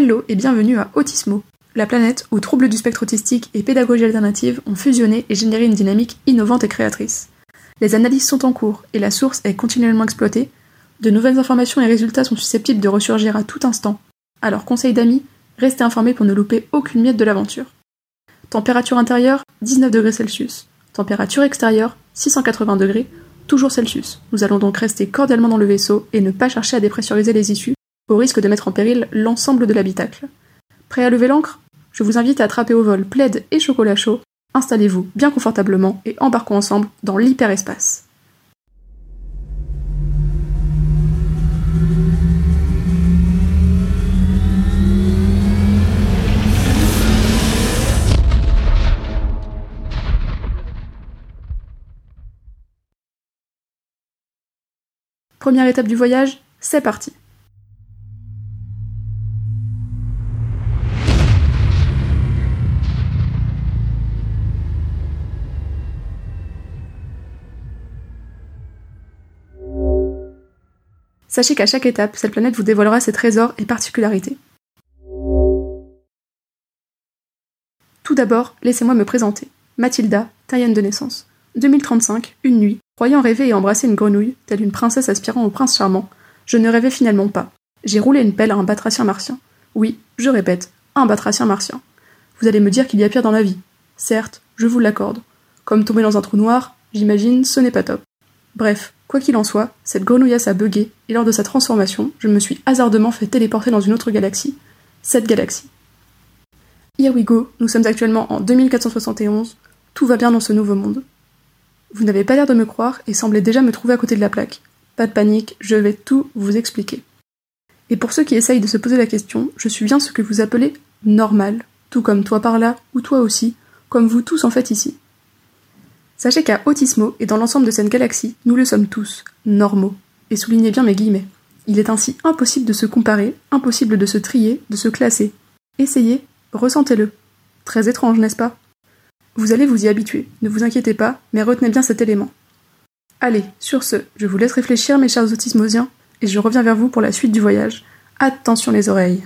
Hello et bienvenue à Autismo, la planète où troubles du spectre autistique et pédagogie alternative ont fusionné et généré une dynamique innovante et créatrice. Les analyses sont en cours et la source est continuellement exploitée. De nouvelles informations et résultats sont susceptibles de ressurgir à tout instant. Alors conseil d'amis, restez informés pour ne louper aucune miette de l'aventure. Température intérieure 19 degrés Celsius. Température extérieure 680 degrés, toujours Celsius. Nous allons donc rester cordialement dans le vaisseau et ne pas chercher à dépressuriser les issues, au risque de mettre en péril l'ensemble de l'habitacle. Prêt à lever l'ancre? Je vous invite à attraper au vol plaid et chocolat chaud, installez-vous bien confortablement et embarquons ensemble dans l'hyperespace. Première étape du voyage, c'est parti. Sachez qu'à chaque étape, cette planète vous dévoilera ses trésors et particularités. Tout d'abord, laissez-moi me présenter. Mathilda, taïenne de naissance. 2035, une nuit, croyant rêver et embrasser une grenouille, telle une princesse aspirant au prince charmant, je ne rêvais finalement pas. J'ai roulé une pelle à un batracien martien. Oui, je répète, un batracien martien. Vous allez me dire qu'il y a pire dans la vie. Certes, je vous l'accorde. Comme tomber dans un trou noir, j'imagine, ce n'est pas top. Bref, quoi qu'il en soit, cette grenouillasse a bugué, et lors de sa transformation, je me suis hasardement fait téléporter dans une autre galaxie. Cette galaxie. Here we go, nous sommes actuellement en 2471, tout va bien dans ce nouveau monde. Vous n'avez pas l'air de me croire et semblez déjà me trouver à côté de la plaque. Pas de panique, je vais tout vous expliquer. Et pour ceux qui essayent de se poser la question, je suis bien ce que vous appelez normal, tout comme toi par là, ou toi aussi, comme vous tous en fait ici. Sachez qu'à Autismo et dans l'ensemble de cette galaxie, nous le sommes tous, normaux. Et soulignez bien mes guillemets. Il est ainsi impossible de se comparer, impossible de se trier, de se classer. Essayez, ressentez-le. Très étrange, n'est-ce pas? Vous allez vous y habituer, ne vous inquiétez pas, mais retenez bien cet élément. Allez, sur ce, je vous laisse réfléchir mes chers autismosiens, et je reviens vers vous pour la suite du voyage. Attention les oreilles.